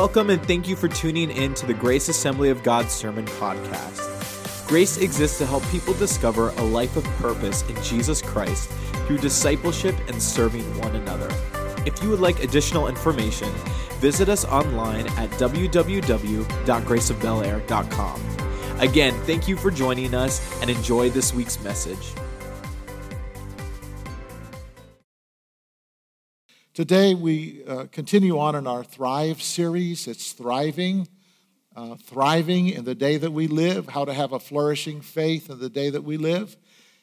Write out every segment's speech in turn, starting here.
Welcome and thank you for tuning in to the Grace Assembly of God Sermon Podcast. Grace exists to help people discover a life of purpose in Jesus Christ through discipleship and serving one another. If you would like additional information, visit us online at www.graceofbelair.com. Again, thank you for joining us and enjoy this week's message. Today, we uh, continue on in our Thrive series. It's thriving, uh, thriving in the day that we live, how to have a flourishing faith in the day that we live.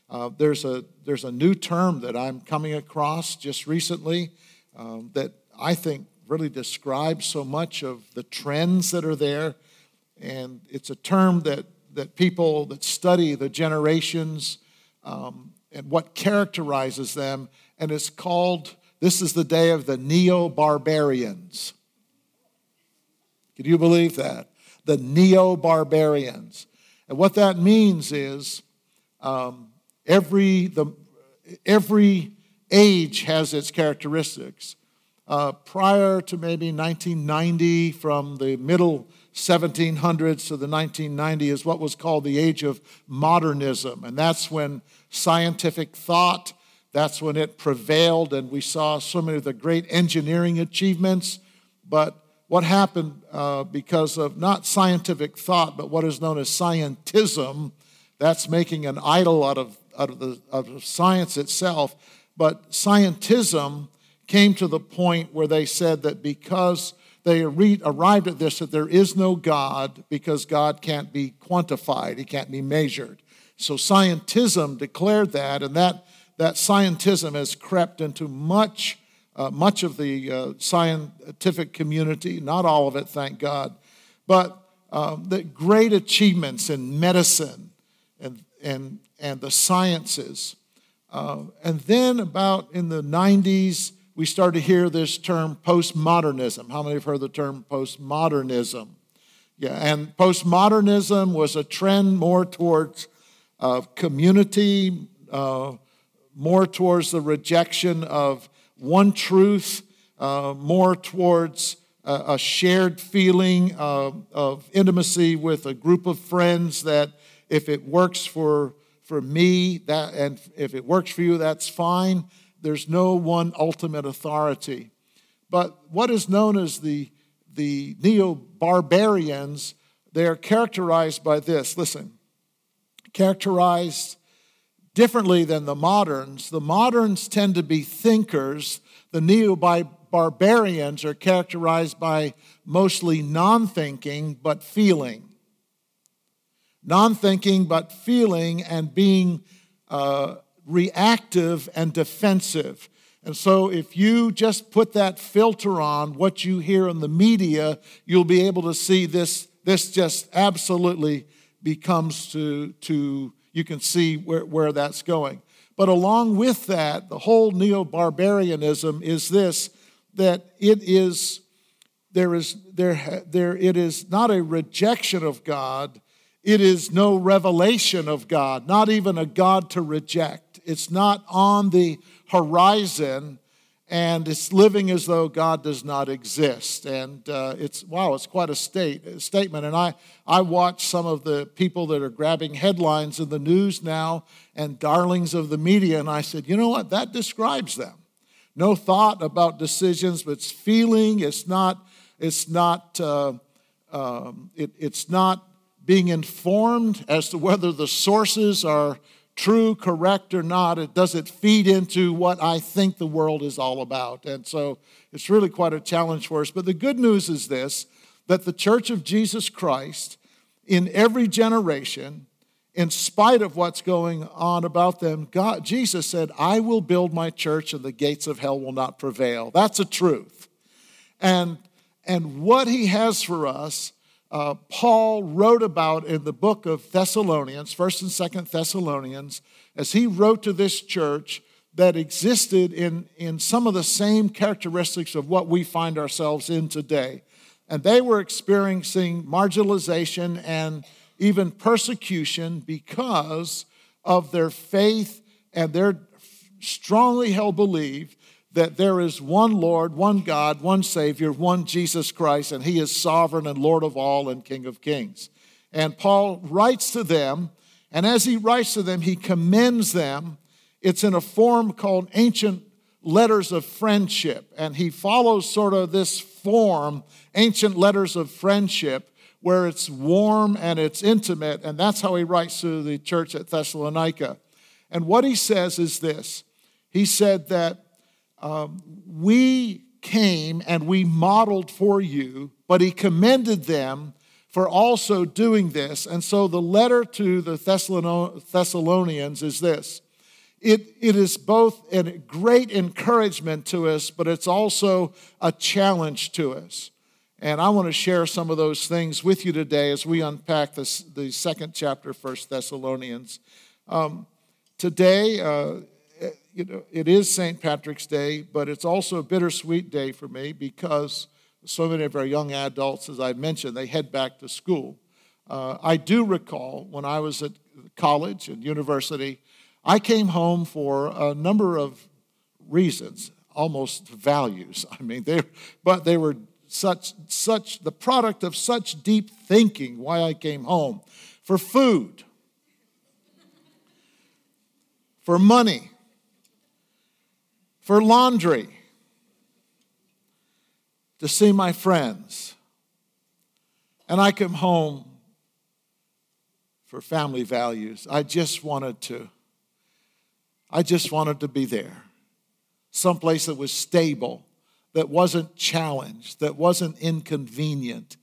Uh, there's, a, there's a new term that I'm coming across just recently um, that I think really describes so much of the trends that are there. And it's a term that, that people that study the generations um, and what characterizes them, and it's called this is the day of the neo barbarians. Can you believe that? The neo barbarians. And what that means is um, every, the, every age has its characteristics. Uh, prior to maybe 1990, from the middle 1700s to the 1990s, is what was called the age of modernism. And that's when scientific thought that's when it prevailed, and we saw so many of the great engineering achievements. But what happened uh, because of not scientific thought, but what is known as scientism, that's making an idol out of, out of, the, out of science itself. But scientism came to the point where they said that because they arrived at this, that there is no God because God can't be quantified, he can't be measured. So scientism declared that, and that that scientism has crept into much, uh, much of the uh, scientific community, not all of it, thank God, but um, the great achievements in medicine and, and, and the sciences. Uh, and then, about in the 90s, we started to hear this term postmodernism. How many have heard the term postmodernism? Yeah, and postmodernism was a trend more towards uh, community, uh, more towards the rejection of one truth, uh, more towards a, a shared feeling of, of intimacy with a group of friends that if it works for, for me that, and if it works for you, that's fine. There's no one ultimate authority. But what is known as the, the neo barbarians, they are characterized by this listen, characterized differently than the moderns. The moderns tend to be thinkers, the neo barbarians are characterized by mostly non thinking but feeling. Non thinking but feeling and being uh, reactive and defensive. And so, if you just put that filter on what you hear in the media, you'll be able to see this. This just absolutely becomes to, to you can see where, where that's going. But along with that, the whole neo barbarianism is this that it is there is there there it is not a rejection of God. It is no revelation of God not even a God to reject. It's not on the horizon and it's living as though God does not exist. And uh, it's, wow, it's quite a, state, statement. And I, I watch some of the people that are grabbing headlines in the news now and darlings of the media, and I said, you know what? That describes them. No thought about decisions, but it's feeling. It's not, it's not, uh, um, it, it's not being informed as to whether the sources are true, correct, or not, it does it feed into what I think the world is all about. And so it's really quite a challenge for us. But the good news is this that the church of Jesus Christ, in every generation, in spite of what's going on about them, God, Jesus said, I will build my church and the gates of hell will not prevail. That's a truth. And, and what he has for us uh, Paul wrote about in the book of Thessalonians, 1st and 2nd Thessalonians, as he wrote to this church that existed in, in some of the same characteristics of what we find ourselves in today. And they were experiencing marginalization and even persecution because of their faith and their strongly held belief that there is one Lord, one God, one Savior, one Jesus Christ, and He is sovereign and Lord of all and King of kings. And Paul writes to them, and as he writes to them, he commends them. It's in a form called ancient letters of friendship, and he follows sort of this form, ancient letters of friendship, where it's warm and it's intimate, and that's how he writes to the church at Thessalonica. And what he says is this He said that um, we came and we modeled for you, but he commended them for also doing this. And so the letter to the Thessalonians is this it, it is both a great encouragement to us, but it's also a challenge to us. And I want to share some of those things with you today as we unpack this, the second chapter First Thessalonians. Um, today, uh, you know, it is St. Patrick's Day, but it's also a bittersweet day for me because so many of our young adults, as I mentioned, they head back to school. Uh, I do recall when I was at college and university, I came home for a number of reasons, almost values. I mean, they, but they were such, such the product of such deep thinking why I came home. For food, for money, for laundry, to see my friends. And I come home for family values. I just wanted to I just wanted to be there. Someplace that was stable, that wasn't challenged, that wasn't inconvenient.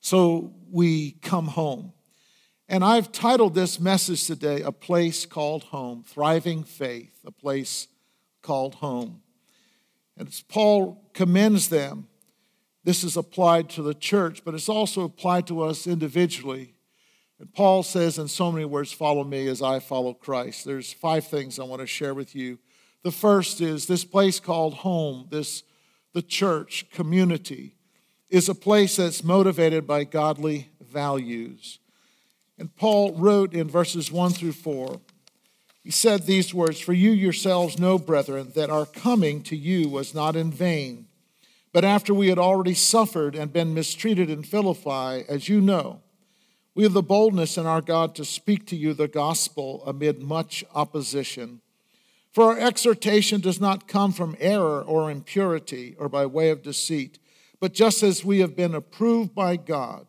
So we come home. And I've titled this message today, A Place Called Home Thriving Faith, a place called home. And as Paul commends them, this is applied to the church, but it's also applied to us individually and Paul says in so many words, Follow me as I follow Christ. There's five things I want to share with you. The first is this place called home, this the church community, is a place that's motivated by godly values. And Paul wrote in verses 1 through 4, he said these words For you yourselves know, brethren, that our coming to you was not in vain. But after we had already suffered and been mistreated in Philippi, as you know, we have the boldness in our God to speak to you the gospel amid much opposition. For our exhortation does not come from error or impurity or by way of deceit, but just as we have been approved by God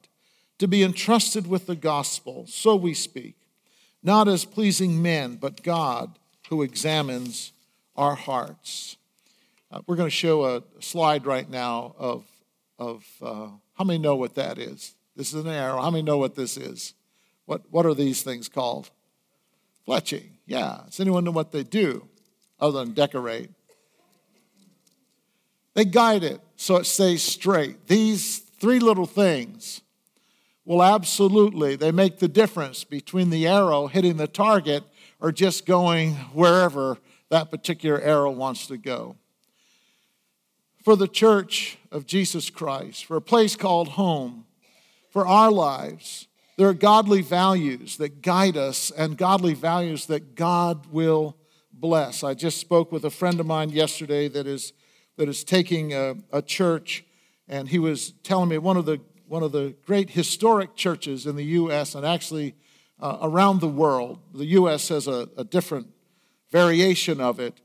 to be entrusted with the gospel, so we speak, not as pleasing men, but God who examines our hearts. Uh, we're going to show a slide right now of, of uh, how many know what that is? This is an arrow. How many know what this is? What, what are these things called? Fletching. Yeah. Does anyone know what they do other than decorate? They guide it so it stays straight. These three little things will absolutely, they make the difference between the arrow hitting the target or just going wherever that particular arrow wants to go. For the church of Jesus Christ, for a place called home, for our lives. There are godly values that guide us and godly values that God will bless. I just spoke with a friend of mine yesterday that is, that is taking a, a church, and he was telling me one of the, one of the great historic churches in the U.S. and actually uh, around the world. The U.S. has a, a, different variation of it.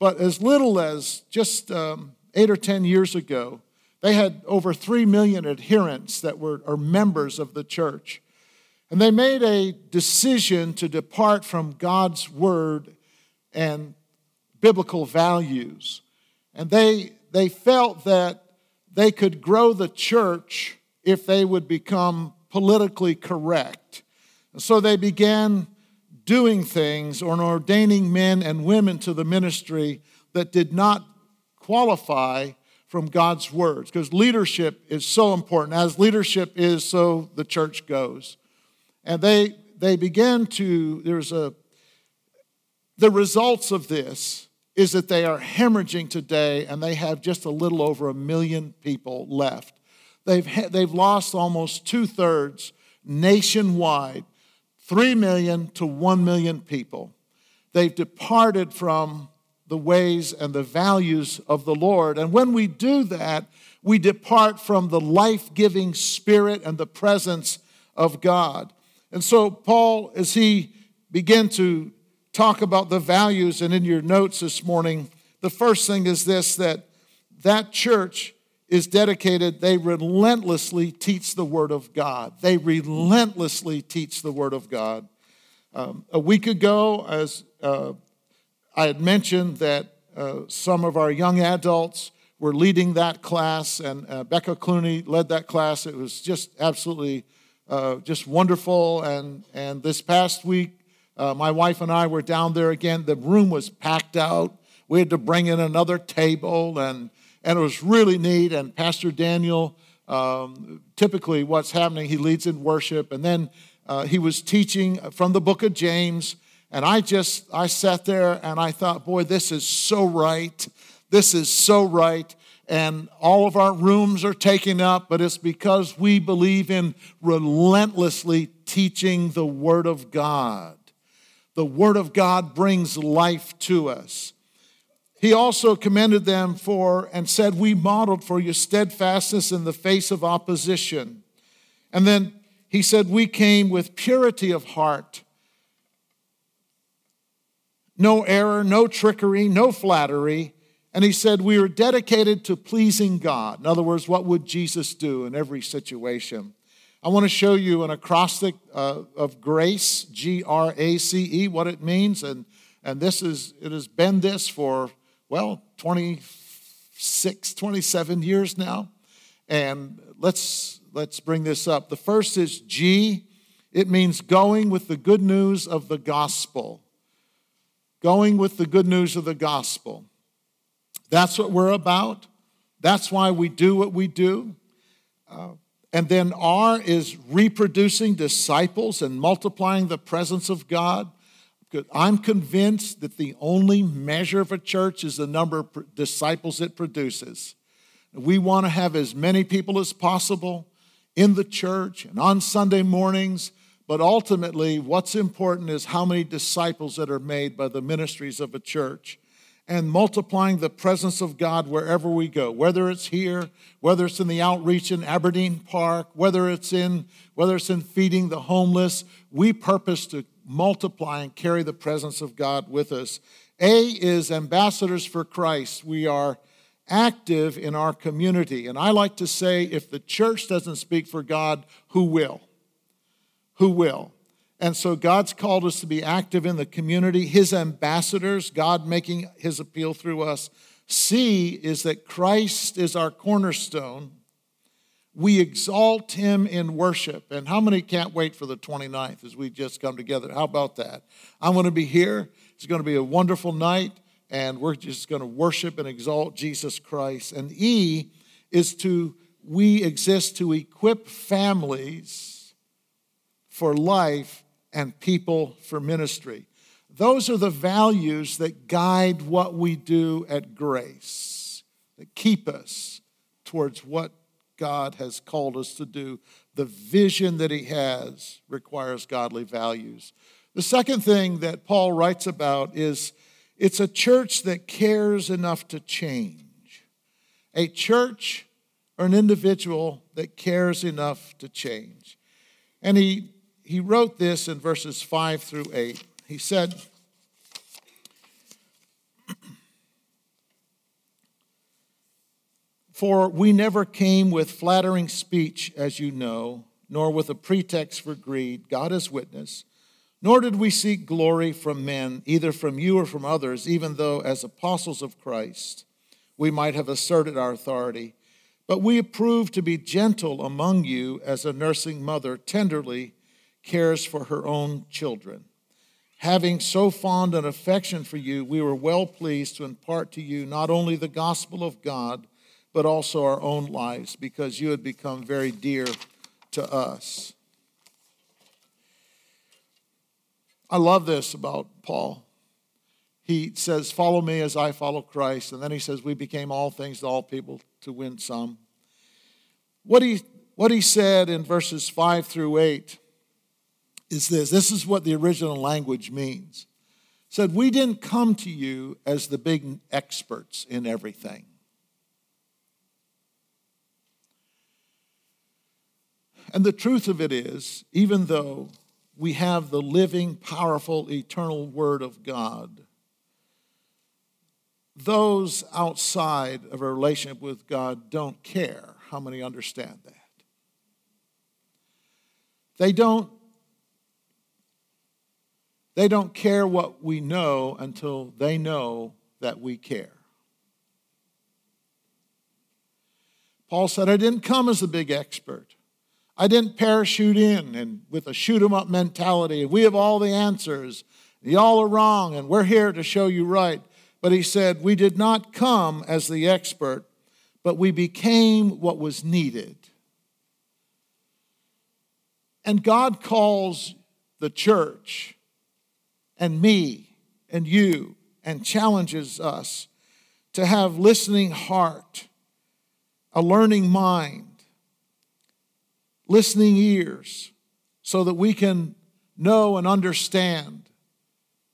But as little as just um, eight or 10 years ago, they had over 3 million adherents that were members of the church. And they made a decision to depart from God's word and biblical values. And they, they felt that they could grow the church if they would become politically correct. So they began doing things or ordaining men and women to the ministry that did not qualify from God's words because leadership is so important. As leadership is, so the church goes. And they they began to there's a the results of this is that they are hemorrhaging today and they have just a little over a million people left. They've, they've lost almost two thirds nationwide, three million to one million people. They've departed from the ways and the values of the Lord. And when we do that, we depart from the life giving spirit and the presence of God. And so, Paul, as he began to talk about the values, and in your notes this morning, the first thing is this that that church is dedicated, they relentlessly teach the Word of God. They relentlessly teach the Word of God. Um, a week ago, as uh, I had mentioned that uh, some of our young adults were leading that class, and uh, Becca Clooney led that class. It was just absolutely uh, just wonderful. And, and this past week, uh, my wife and I were down there again. The room was packed out. We had to bring in another table, and, and it was really neat. And Pastor Daniel, um, typically what's happening, he leads in worship, and then uh, he was teaching from the book of James. And I just, I sat there and I thought, boy, this is so right. This is so right. And all of our rooms are taken up, but it's because we believe in relentlessly teaching the Word of God. The Word of God brings life to us. He also commended them for and said, We modeled for your steadfastness in the face of opposition. And then he said, We came with purity of heart, no error, no trickery, no flattery. And he said, We are dedicated to pleasing God. In other words, what would Jesus do in every situation? I want to show you an acrostic uh, of grace, G R A C E, what it means. And, and this is, it has been this for, well, 26, 27 years now. And let's, let's bring this up. The first is G, it means going with the good news of the gospel. Going with the good news of the gospel. That's what we're about. That's why we do what we do. Uh, and then R is reproducing disciples and multiplying the presence of God. I'm convinced that the only measure of a church is the number of disciples it produces. We want to have as many people as possible in the church and on Sunday mornings, but ultimately, what's important is how many disciples that are made by the ministries of a church and multiplying the presence of God wherever we go, whether it's here, whether it's in the outreach in Aberdeen Park, whether it's in whether it's in feeding the homeless, we purpose to multiply and carry the presence of God with us. A is ambassadors for Christ. We are active in our community. And I like to say if the church doesn't speak for God, who will? Who will? And so God's called us to be active in the community, His ambassadors, God making His appeal through us. C is that Christ is our cornerstone. We exalt Him in worship. And how many can't wait for the 29th as we just come together? How about that? I'm going to be here. It's going to be a wonderful night, and we're just going to worship and exalt Jesus Christ. And E is to, we exist to equip families for life and people for ministry. Those are the values that guide what we do at Grace, that keep us towards what God has called us to do. The vision that He has requires godly values. The second thing that Paul writes about is it's a church that cares enough to change. A church or an individual that cares enough to change. And he he wrote this in verses 5 through 8. He said, For we never came with flattering speech, as you know, nor with a pretext for greed, God is witness, nor did we seek glory from men, either from you or from others, even though as apostles of Christ we might have asserted our authority. But we approved to be gentle among you as a nursing mother tenderly cares for her own children. Having so fond an affection for you, we were well pleased to impart to you not only the gospel of God, but also our own lives, because you had become very dear to us. I love this about Paul. He says, Follow me as I follow Christ. And then he says, We became all things to all people to win some. What he, what he said in verses 5 through 8 is this this is what the original language means. said, We didn't come to you as the big experts in everything. And the truth of it is, even though we have the living, powerful, eternal Word of God, those outside of a relationship with God don't care. How many understand that? They don't they don't care what we know until they know that we care. Paul said, I didn't come as a big expert. I didn't parachute in and with a shoot 'em up mentality. We have all the answers. Y'all are wrong, and we're here to show you right. But he said, We did not come as the expert, but we became what was needed. And God calls the church and me and you and challenges us to have listening heart, a learning mind, listening ears, so that we can know and understand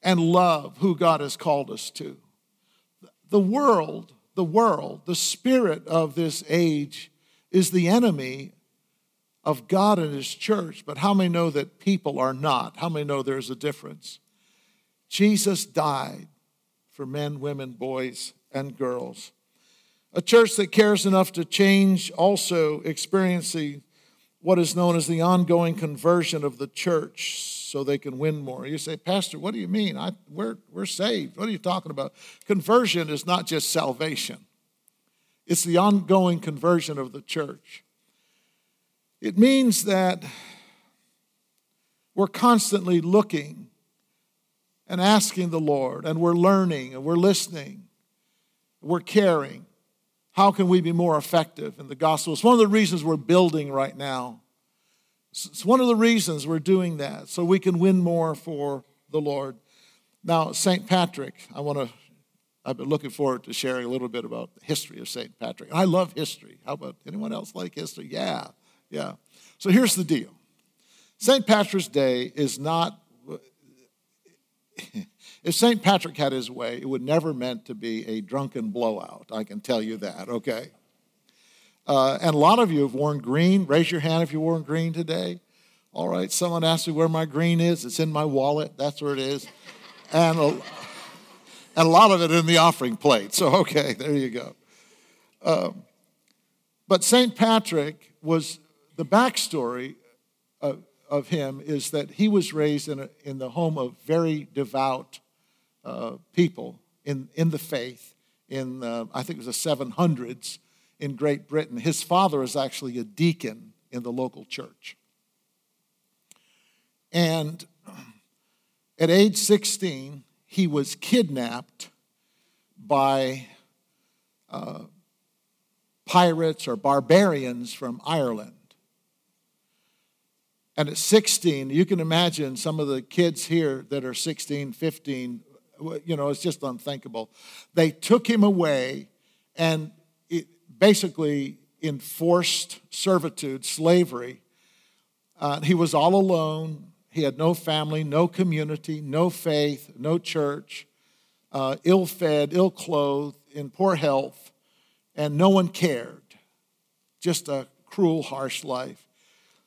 and love who God has called us to. The world, the world, the spirit of this age is the enemy of God and His church, but how many know that people are not? How many know there's a difference? Jesus died for men, women, boys, and girls. A church that cares enough to change also experiencing what is known as the ongoing conversion of the church so they can win more. You say, Pastor, what do you mean? I, we're, we're saved. What are you talking about? Conversion is not just salvation, it's the ongoing conversion of the church. It means that we're constantly looking and asking the Lord, and we're learning, and we're listening, we're caring. How can we be more effective in the gospel? It's one of the reasons we're building right now. It's one of the reasons we're doing that, so we can win more for the Lord. Now, St. Patrick, I want to, I've been looking forward to sharing a little bit about the history of St. Patrick. I love history. How about anyone else like history? Yeah, yeah. So here's the deal St. Patrick's Day is not if St. Patrick had his way, it would never meant to be a drunken blowout. I can tell you that, okay? Uh, and a lot of you have worn green. Raise your hand if you wore green today. All right, someone asked me where my green is. It's in my wallet. That's where it is. And a, and a lot of it in the offering plate. So, okay, there you go. Um, but St. Patrick was the backstory of, of him is that he was raised in, a, in the home of very devout uh, people in, in the faith in, uh, I think it was the 700s in Great Britain. His father is actually a deacon in the local church. And at age 16, he was kidnapped by uh, pirates or barbarians from Ireland. And at 16, you can imagine some of the kids here that are 16, 15 you know, it's just unthinkable. They took him away and it basically enforced servitude, slavery. Uh, he was all alone. He had no family, no community, no faith, no church, uh, ill fed, ill clothed, in poor health, and no one cared. Just a cruel, harsh life.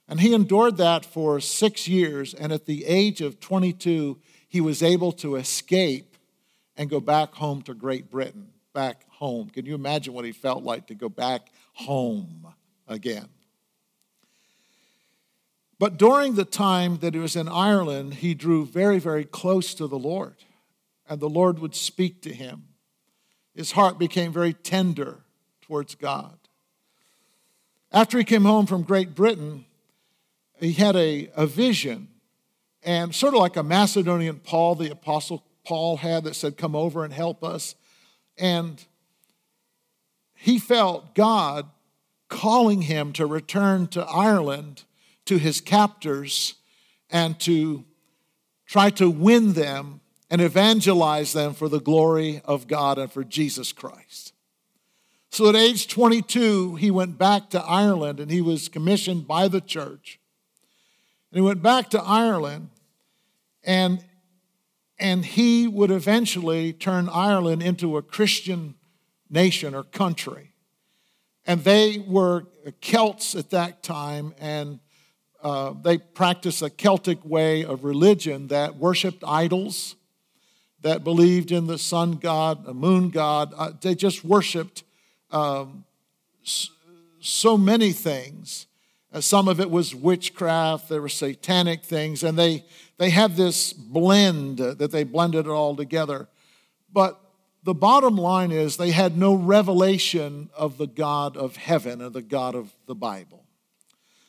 And he endured that for six years, and at the age of 22, he was able to escape and go back home to Great Britain, back home. Can you imagine what he felt like to go back home again? But during the time that he was in Ireland, he drew very, very close to the Lord, and the Lord would speak to him. His heart became very tender towards God. After he came home from Great Britain, he had a, a vision and sort of like a Macedonian Paul, the Apostle Paul had that said, Come over and help us. And he felt God calling him to return to Ireland to his captors and to try to win them and evangelize them for the glory of God and for Jesus Christ. So at age 22, he went back to Ireland and he was commissioned by the church. And he went back to Ireland and and he would eventually turn Ireland into a Christian nation or country. And they were Celts at that time, and uh, they practiced a Celtic way of religion that worshiped idols, that believed in the sun god, a moon god. Uh, they just worshiped um, so many things. Uh, some of it was witchcraft, there were satanic things, and they, they had this blend that they blended it all together. But the bottom line is they had no revelation of the God of heaven or the God of the Bible.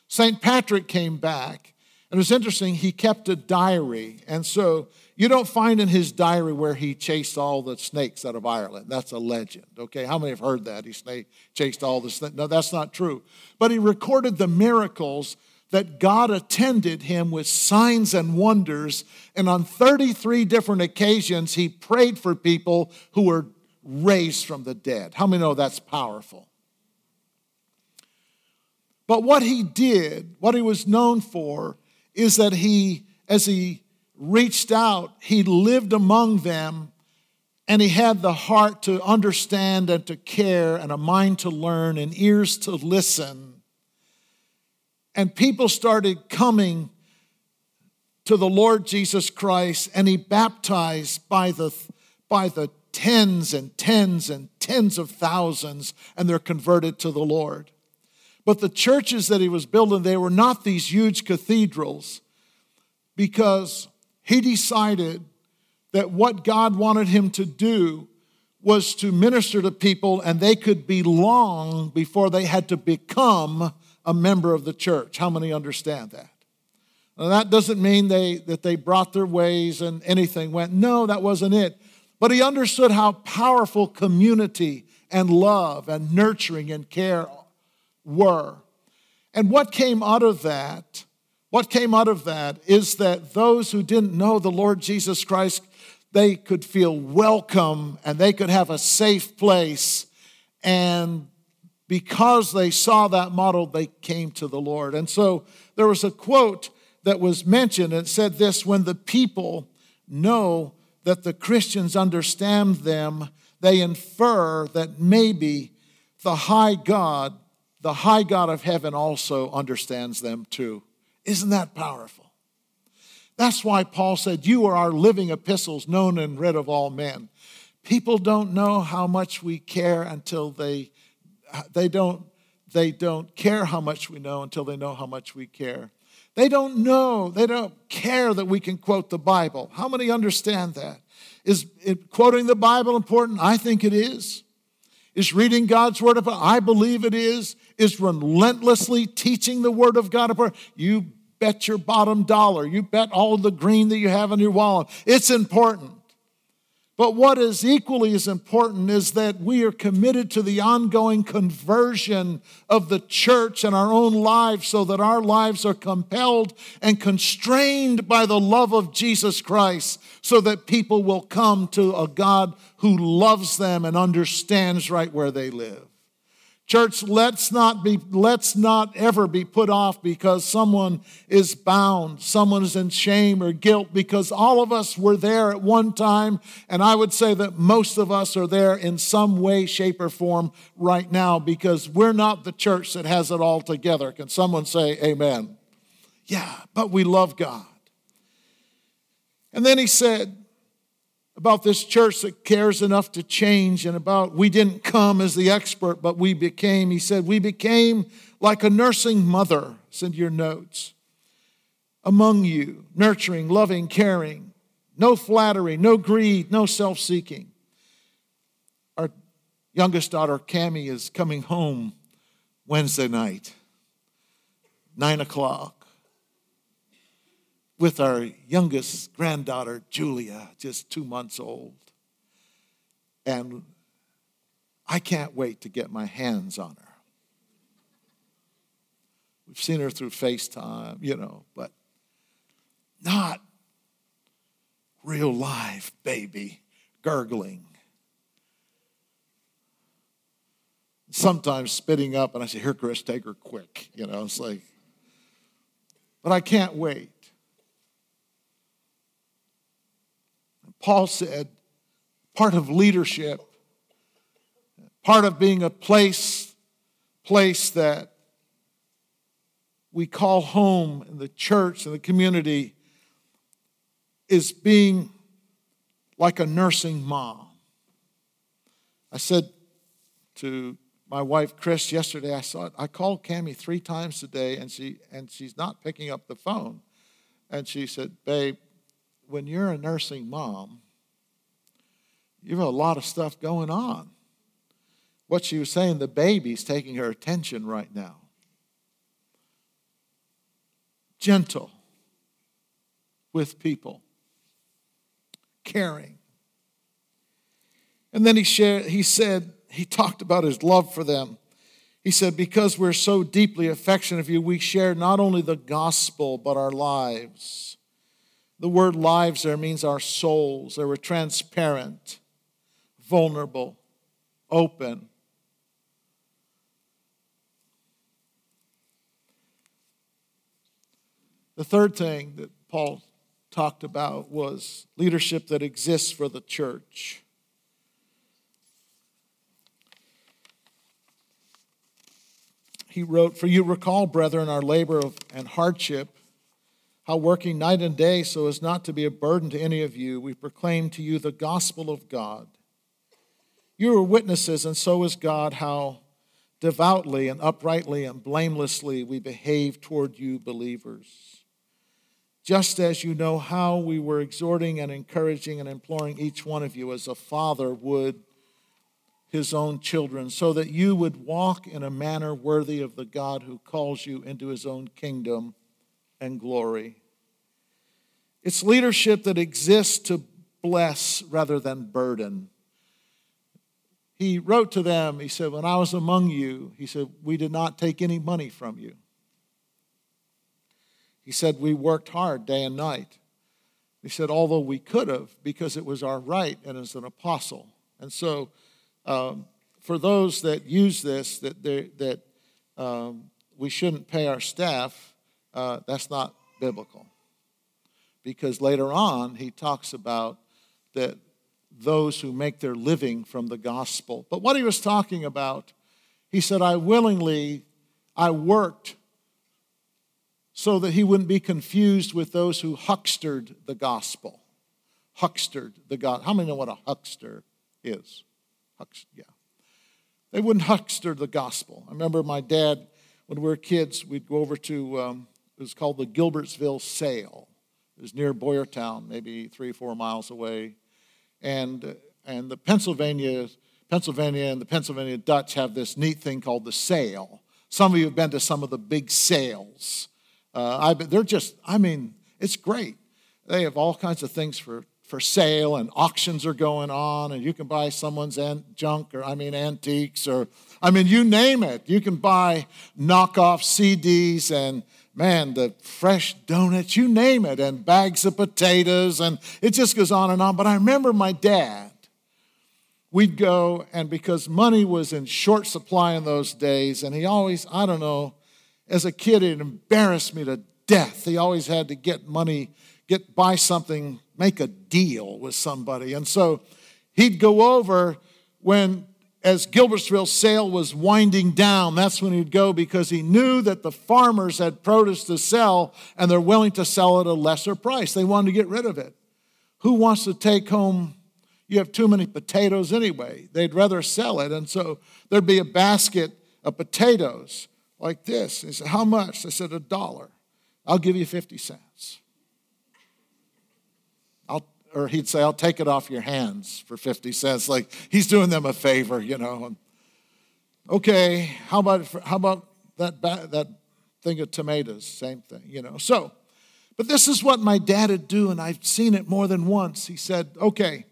St. Patrick came back, and it was interesting, he kept a diary. And so you don't find in his diary where he chased all the snakes out of Ireland. That's a legend, okay? How many have heard that? He snake, chased all the snakes. No, that's not true. But he recorded the miracles that God attended him with signs and wonders. And on 33 different occasions, he prayed for people who were raised from the dead. How many know that's powerful? But what he did, what he was known for, is that he, as he reached out, he lived among them and he had the heart to understand and to care and a mind to learn and ears to listen and people started coming to the Lord Jesus Christ, and he baptized by the, by the tens and tens and tens of thousands, and they're converted to the Lord. But the churches that he was building, they were not these huge cathedrals because he decided that what God wanted him to do was to minister to people and they could belong before they had to become a member of the church. How many understand that? Now, that doesn't mean they, that they brought their ways and anything went. No, that wasn't it. But he understood how powerful community and love and nurturing and care were. And what came out of that, what came out of that is that those who didn't know the Lord Jesus Christ, they could feel welcome and they could have a safe place and because they saw that model, they came to the Lord. And so there was a quote that was mentioned. It said this When the people know that the Christians understand them, they infer that maybe the high God, the high God of heaven, also understands them too. Isn't that powerful? That's why Paul said, You are our living epistles, known and read of all men. People don't know how much we care until they they don't, they don't care how much we know until they know how much we care. They don't know, they don't care that we can quote the Bible. How many understand that? Is it, quoting the Bible important? I think it is. Is reading God's Word important? I believe it is. Is relentlessly teaching the Word of God important? You bet your bottom dollar. You bet all the green that you have in your wallet. It's important. But what is equally as important is that we are committed to the ongoing conversion of the church and our own lives so that our lives are compelled and constrained by the love of Jesus Christ so that people will come to a God who loves them and understands right where they live. Church, let's not be, let's not ever be put off because someone is bound, someone is in shame or guilt, because all of us were there at one time, and I would say that most of us are there in some way, shape, or form right now because we're not the church that has it all together. Can someone say amen? Yeah, but we love God. And then he said, about this church that cares enough to change and about we didn't come as the expert, but we became. He said, We became like a nursing mother, send your notes, among you, nurturing, loving, caring, no flattery, no greed, no self seeking. Our youngest daughter, Cami, is coming home Wednesday night, nine o'clock with our youngest granddaughter, Julia, just two months old. And I can't wait to get my hands on her. We've seen her through FaceTime, you know, but not real life baby gurgling. Sometimes spitting up, and I say, Here, Chris, take her quick. You know, it's like, but I can't wait. Paul said, part of leadership, part of being a place, place that we call home in the church and the community is being like a nursing mom. I said to my wife Chris yesterday, I saw it. I called Cami three times today, and she and she's not picking up the phone. And she said, "Babe, when you're a nursing mom, you have a lot of stuff going on." What she was saying, the baby's taking her attention right now. Gentle with people, caring. And then he shared, he said, he talked about his love for them. He said, Because we're so deeply affectionate of you, we share not only the gospel, but our lives. The word lives there means our souls. They were transparent, vulnerable, open. The third thing that Paul talked about was leadership that exists for the church. he wrote, For you recall, brethren, our labor and hardship, how working night and day so as not to be a burden to any of you, we proclaim to you the gospel of God. You are witnesses, and so is God, how devoutly and uprightly and blamelessly we behave toward you, believers. Just as you know how we were exhorting and encouraging and imploring each one of you as a father would his own children, so that you would walk in a manner worthy of the God who calls you into his own kingdom and glory. It's leadership that exists to bless rather than burden. He wrote to them, he said, When I was among you, he said, we did not take any money from you. He said, We worked hard day and night. He said, Although we could have, because it was our right and as an apostle. And so, um, for those that use this, that, that um, we shouldn't pay our staff, uh, that's not biblical. Because later on, he talks about that those who make their living from the gospel. But what he was talking about, he said, I willingly, I worked so that he wouldn't be confused with those who huckstered the gospel. Huckstered the God. How many know what a huckster is? Huckster, yeah. They wouldn't huckster the gospel. I remember my dad, when we were kids, we'd go over to, um, it was called the Gilbertsville Sale. It was near Boyertown, maybe three or four miles away. And, and the Pennsylvania, Pennsylvania and the Pennsylvania Dutch have this neat thing called the sale. Some of you have been to some of the big sales. Uh, I, they're just, I mean, it's great. They have all kinds of things for for sale and auctions are going on and you can buy someone's junk or i mean antiques or i mean you name it you can buy knockoff cds and man the fresh donuts you name it and bags of potatoes and it just goes on and on. But i remember my dad. We'd go and because money was in short supply in those days and he always i don't know as a kid it embarrassed me to death. He always had to get money get buy something, make a deal with somebody. And so he'd go over when as Gilbertsville sale was winding down, that's when he'd go because he knew that the farmers had produce to sell and they're willing to sell at a lesser price. They wanted to get rid of it. Who wants to take home? You have too many potatoes anyway. They'd rather sell it. And so there'd be a basket of potatoes like this. He said, How much? I said, A dollar. I'll give you 50 cents or he'd say, I'll take it off your hands for 50 cents. Like he's doing them a favor, you know. okay, how about, how about that, that thing of tomatoes? Same thing, you know. So, but this is what my dad would do, and I've seen it more than once. He said, okay.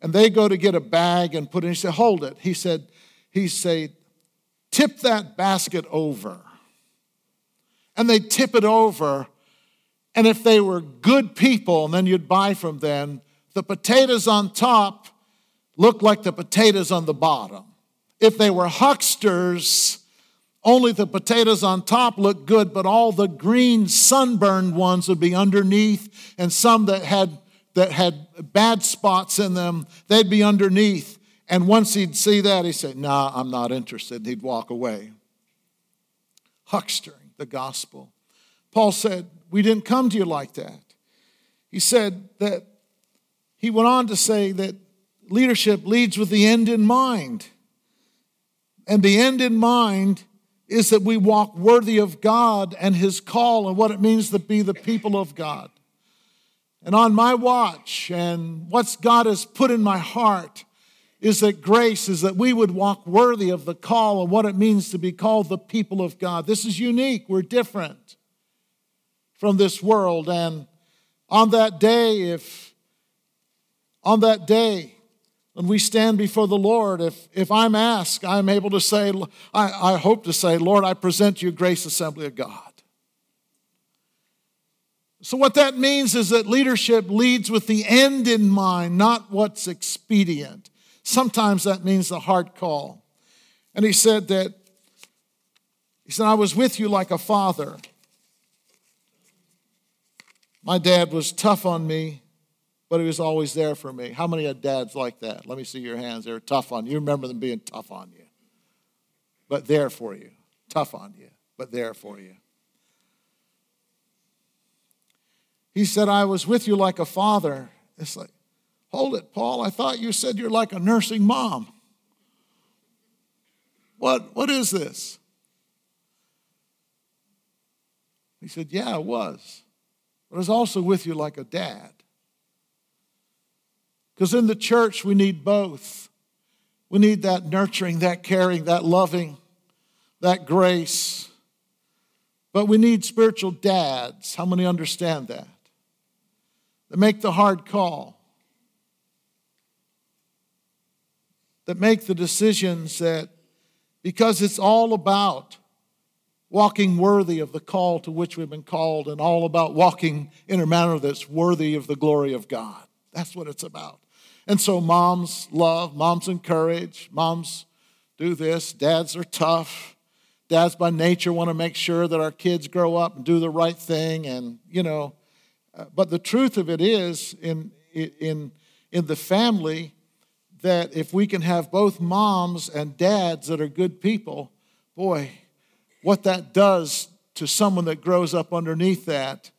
And they go to get a bag and put it in. He said, hold it. He said, he said, tip that basket over. And they tip it over and if they were good people, and then you'd buy from them, the potatoes on top looked like the potatoes on the bottom. If they were hucksters, only the potatoes on top looked good, but all the green sunburned ones would be underneath, and some that had that had bad spots in them, they'd be underneath. And once he'd see that, he'd say, Nah, I'm not interested. And he'd walk away. Huckstering the gospel. Paul said, We didn't come to you like that. He said that, he went on to say that leadership leads with the end in mind. And the end in mind is that we walk worthy of God and His call and what it means to be the people of God. And on my watch, and what God has put in my heart is that grace is that we would walk worthy of the call and what it means to be called the people of God. This is unique, we're different from this world. And on that day, if on that day, when we stand before the Lord, if, if I'm asked, I'm able to say, I, I hope to say, Lord, I present you Grace Assembly of God. So, what that means is that leadership leads with the end in mind, not what's expedient. Sometimes that means the hard call. And he said that, he said, I was with you like a father. My dad was tough on me, but he was always there for me. How many had dads like that? Let me see your hands. They were tough on you. You remember them being tough on you, but there for you. Tough on you, but there for you. He said, I was with you like a father. It's like, hold it, Paul. I thought you said you're like a nursing mom. What, what is this? He said, Yeah, it was. But I was also with you like a dad. Because in the church, we need both. We need that nurturing, that caring, that loving, that grace. But we need spiritual dads. How many understand that? That make the hard call, that make the decisions that, because it's all about walking worthy of the call to which we've been called and all about walking in a manner that's worthy of the glory of God. That's what it's about. And so moms love, moms encourage, moms do this, dads are tough. Dads by nature want to make sure that our kids grow up and do the right thing and, you know, uh, but the truth of it is in in in the family that if we can have both moms and dads that are good people, boy, what that does to someone that grows up underneath that.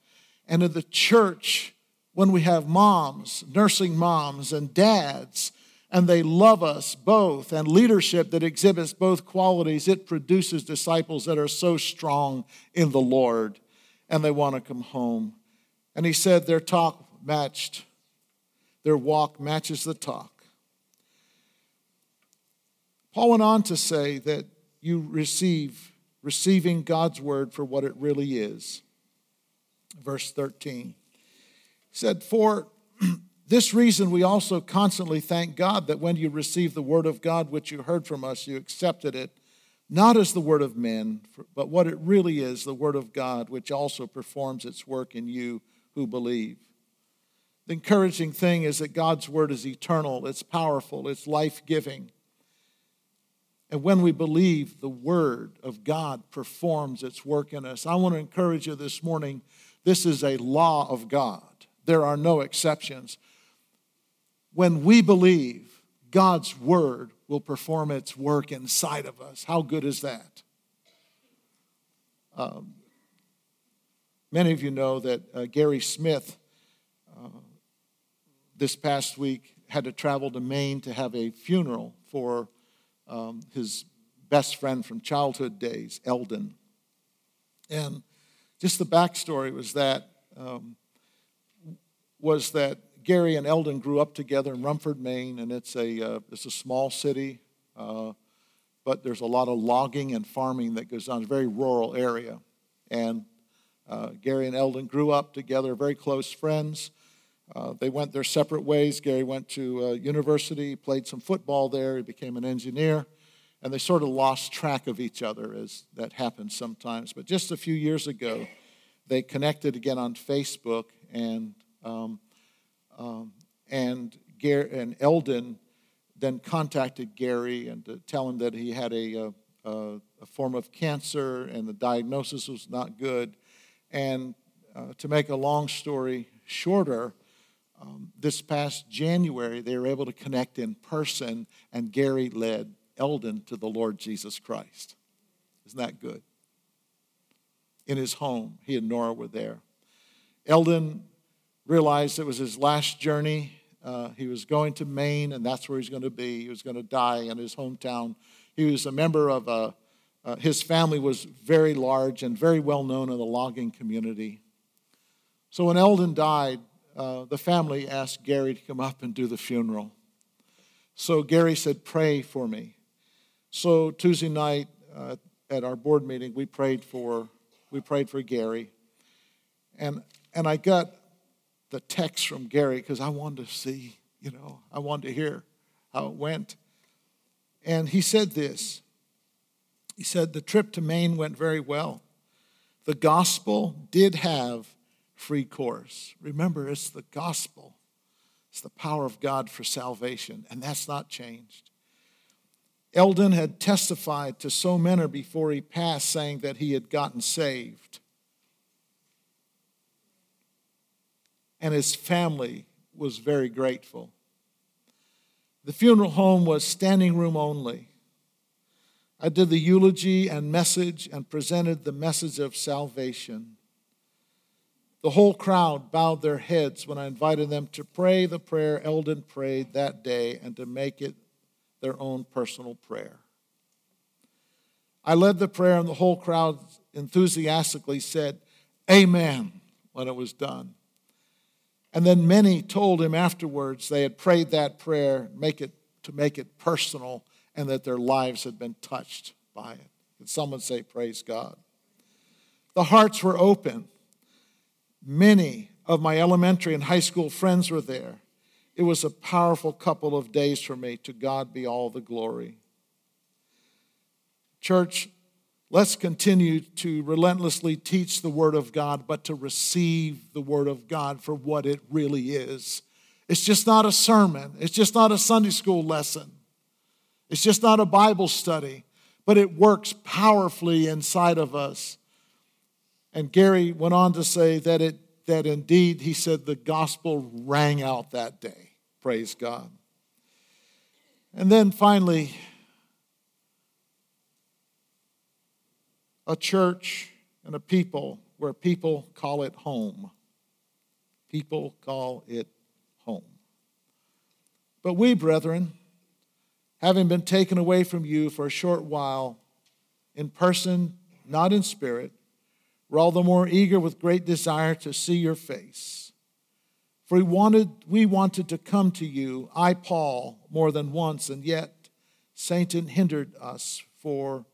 And in the church, when we have moms, nursing moms, and dads, and they love us both, and leadership that exhibits both qualities, it produces disciples that are so strong in the Lord and they want to come home. And he said their talk matched, their walk matches the talk. Paul went on to say that you receive, receiving God's word for what it really is. Verse 13 said, For this reason, we also constantly thank God that when you received the word of God which you heard from us, you accepted it, not as the word of men, but what it really is, the word of God, which also performs its work in you who believe. The encouraging thing is that God's word is eternal, it's powerful, it's life giving. And when we believe, the word of God performs its work in us. I want to encourage you this morning this is a law of God. There are no exceptions. When we believe, God's word will perform its work inside of us. How good is that? Um, many of you know that uh, Gary Smith, uh, this past week, had to travel to Maine to have a funeral for um, his best friend from childhood days, Eldon. And just the backstory was that um, was that Gary and Eldon grew up together in Rumford, Maine, and it's a, uh, it's a small city, uh, but there's a lot of logging and farming that goes on. It's a very rural area. And uh, Gary and Eldon grew up together, very close friends. Uh, they went their separate ways. Gary went to uh, university, played some football there, he became an engineer, and they sort of lost track of each other, as that happens sometimes. But just a few years ago, they connected again on Facebook, and um, um, and, Gary, and Eldon then contacted Gary and to tell him that he had a, a, a, form of cancer and the diagnosis was not good. And uh, to make a long story shorter, um, this past January, they were able to connect in person, and Gary led Eldon to the Lord Jesus Christ. Isn't that good? In his home, he and Nora were there. Eldon realized it was his last journey. Uh, he was going to Maine, and that's where he's going to be. He was going to die in his hometown. He was a member of a, uh, his family was very large and very well known in the logging community. So when Eldon died, uh, the family asked Gary to come up and do the funeral. So Gary said, Pray for me. So Tuesday night uh, at our board meeting, we prayed for, we prayed for Gary. And, and I got the text from Gary because I wanted to see, you know, I wanted to hear how it went. And he said this He said, The trip to Maine went very well. The gospel did have free course. Remember, it's the gospel, it's the power of God for salvation, and that's not changed. Eldon had testified to so many before he passed, saying that he had gotten saved. And his family was very grateful. The funeral home was standing room only. I did the eulogy and message and presented the message of salvation. The whole crowd bowed their heads when I invited them to pray the prayer Eldon prayed that day and to make it their own personal prayer. I led the prayer, and the whole crowd enthusiastically said, Amen, when it was done. And then many told him afterwards they had prayed that prayer make it, to make it personal and that their lives had been touched by it. Did someone say, Praise God? The hearts were open. Many of my elementary and high school friends were there. It was a powerful couple of days for me. To God be all the glory. Church, let's continue to relentlessly teach the Word of God, but to receive the Word of God for what it really is. It's just not a sermon, it's just not a Sunday school lesson, it's just not a Bible study, but it works powerfully inside of us. And Gary went on to say that it that indeed he said the gospel rang out that day. Praise God. And then finally, a church and a people where people call it home. People call it home. But we, brethren, having been taken away from you for a short while, in person, not in spirit, we're all the more eager with great desire to see your face. For we wanted, we wanted to come to you, I, Paul, more than once, and yet Satan hindered us. For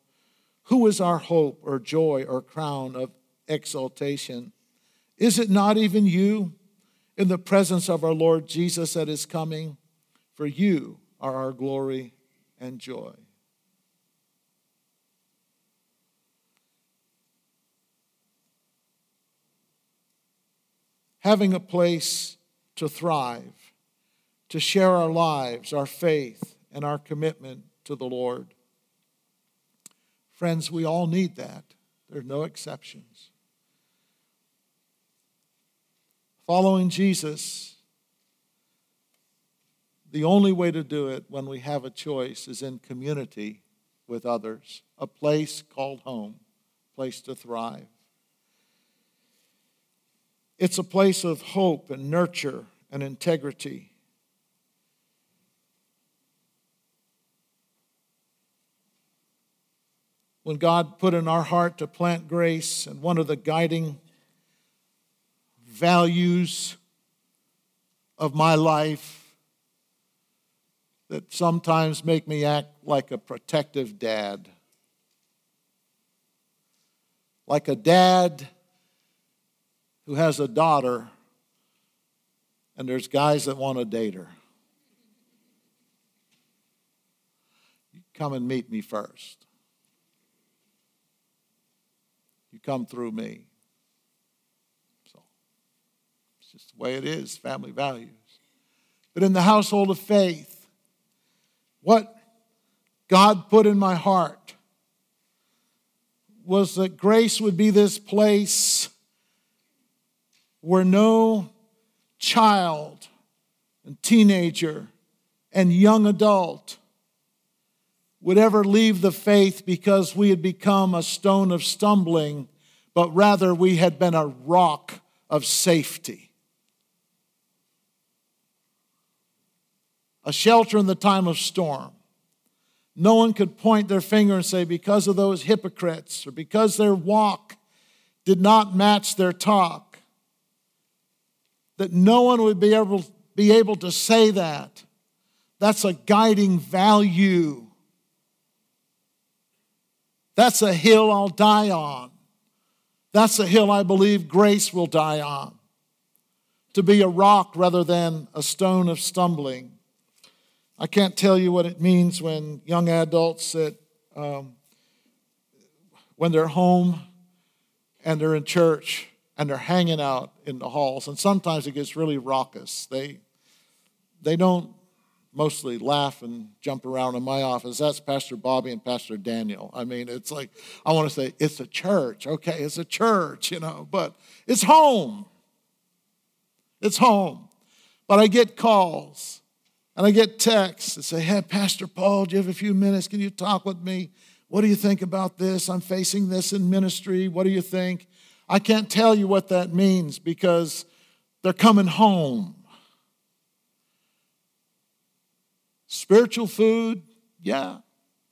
who is our hope or joy or crown of exaltation? Is it not even you in the presence of our Lord Jesus at his coming? For you are our glory and joy. Having a place to thrive, to share our lives, our faith, and our commitment to the Lord. Friends, we all need that. There are no exceptions. Following Jesus, the only way to do it when we have a choice is in community with others, a place called home, place to thrive. It's a place of hope and nurture and integrity. When God put in our heart to plant grace, and one of the guiding values of my life that sometimes make me act like a protective dad. Like a dad who has a daughter, and there's guys that want to date her. You come and meet me first. You come through me. So it's just the way it is, family values. But in the household of faith, what God put in my heart was that grace would be this place where no child and teenager and young adult would ever leave the faith because we had become a stone of stumbling, but rather we had been a rock of safety. A shelter in the time of storm. No one could point their finger and say, because of those hypocrites or because their walk did not match their talk, that no one would be able, be able to say that. That's a guiding value. That's a hill I'll die on. That's a hill I believe grace will die on. To be a rock rather than a stone of stumbling. I can't tell you what it means when young adults that, um, when they're home and they're in church and they're hanging out in the halls, and sometimes it gets really raucous. They, they don't mostly laugh and jump around in my office. That's Pastor Bobby and Pastor Daniel. I mean, it's like, I want to say, it's a church. Okay, it's a church, you know, but it's home. It's home. But I get calls and I get texts that say, Hey, Pastor Paul, do you have a few minutes? Can you talk with me? What do you think about this? I'm facing this in ministry. What do you think? I can't tell you what that means because they're coming home. Spiritual food, yeah.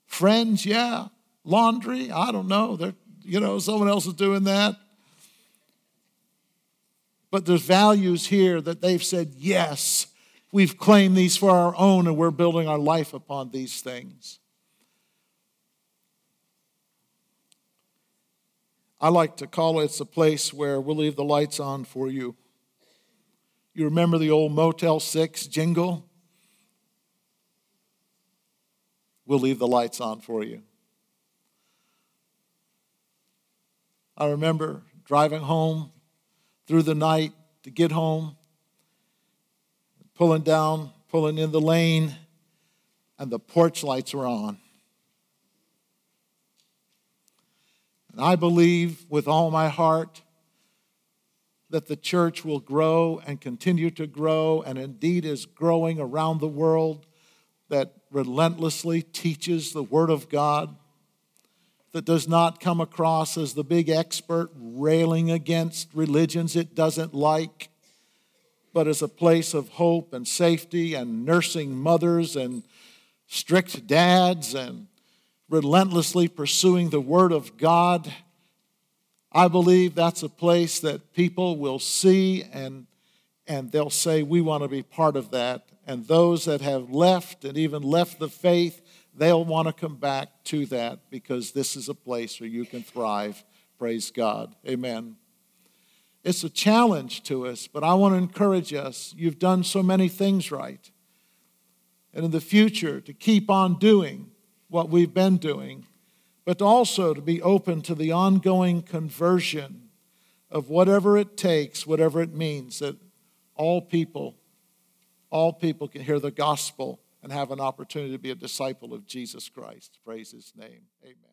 Friends, yeah. Laundry, I don't know. They're, you know, someone else is doing that. But there's values here that they've said, yes, we've claimed these for our own and we're building our life upon these things. I like to call it it's a place where we'll leave the lights on for you. You remember the old Motel 6 jingle? We'll leave the lights on for you. I remember driving home through the night to get home, pulling down, pulling in the lane, and the porch lights were on. And I believe with all my heart that the church will grow and continue to grow, and indeed is growing around the world, that relentlessly teaches the Word of God, that does not come across as the big expert railing against religions it doesn't like, but as a place of hope and safety and nursing mothers and strict dads and relentlessly pursuing the Word of God, I believe that's a place that people will see and, and they'll say, We want to be part of that. And those that have left and even left the faith, they'll want to come back to that because this is a place where you can thrive. Praise God. Amen. It's a challenge to us, but I want to encourage us. You've done so many things right. And in the future, to keep on doing what we've been doing, but also to be open to the ongoing conversion of whatever it takes, whatever it means, that all people, all people can hear the gospel and have an opportunity to be a disciple of Jesus Christ. Praise his name. Amen.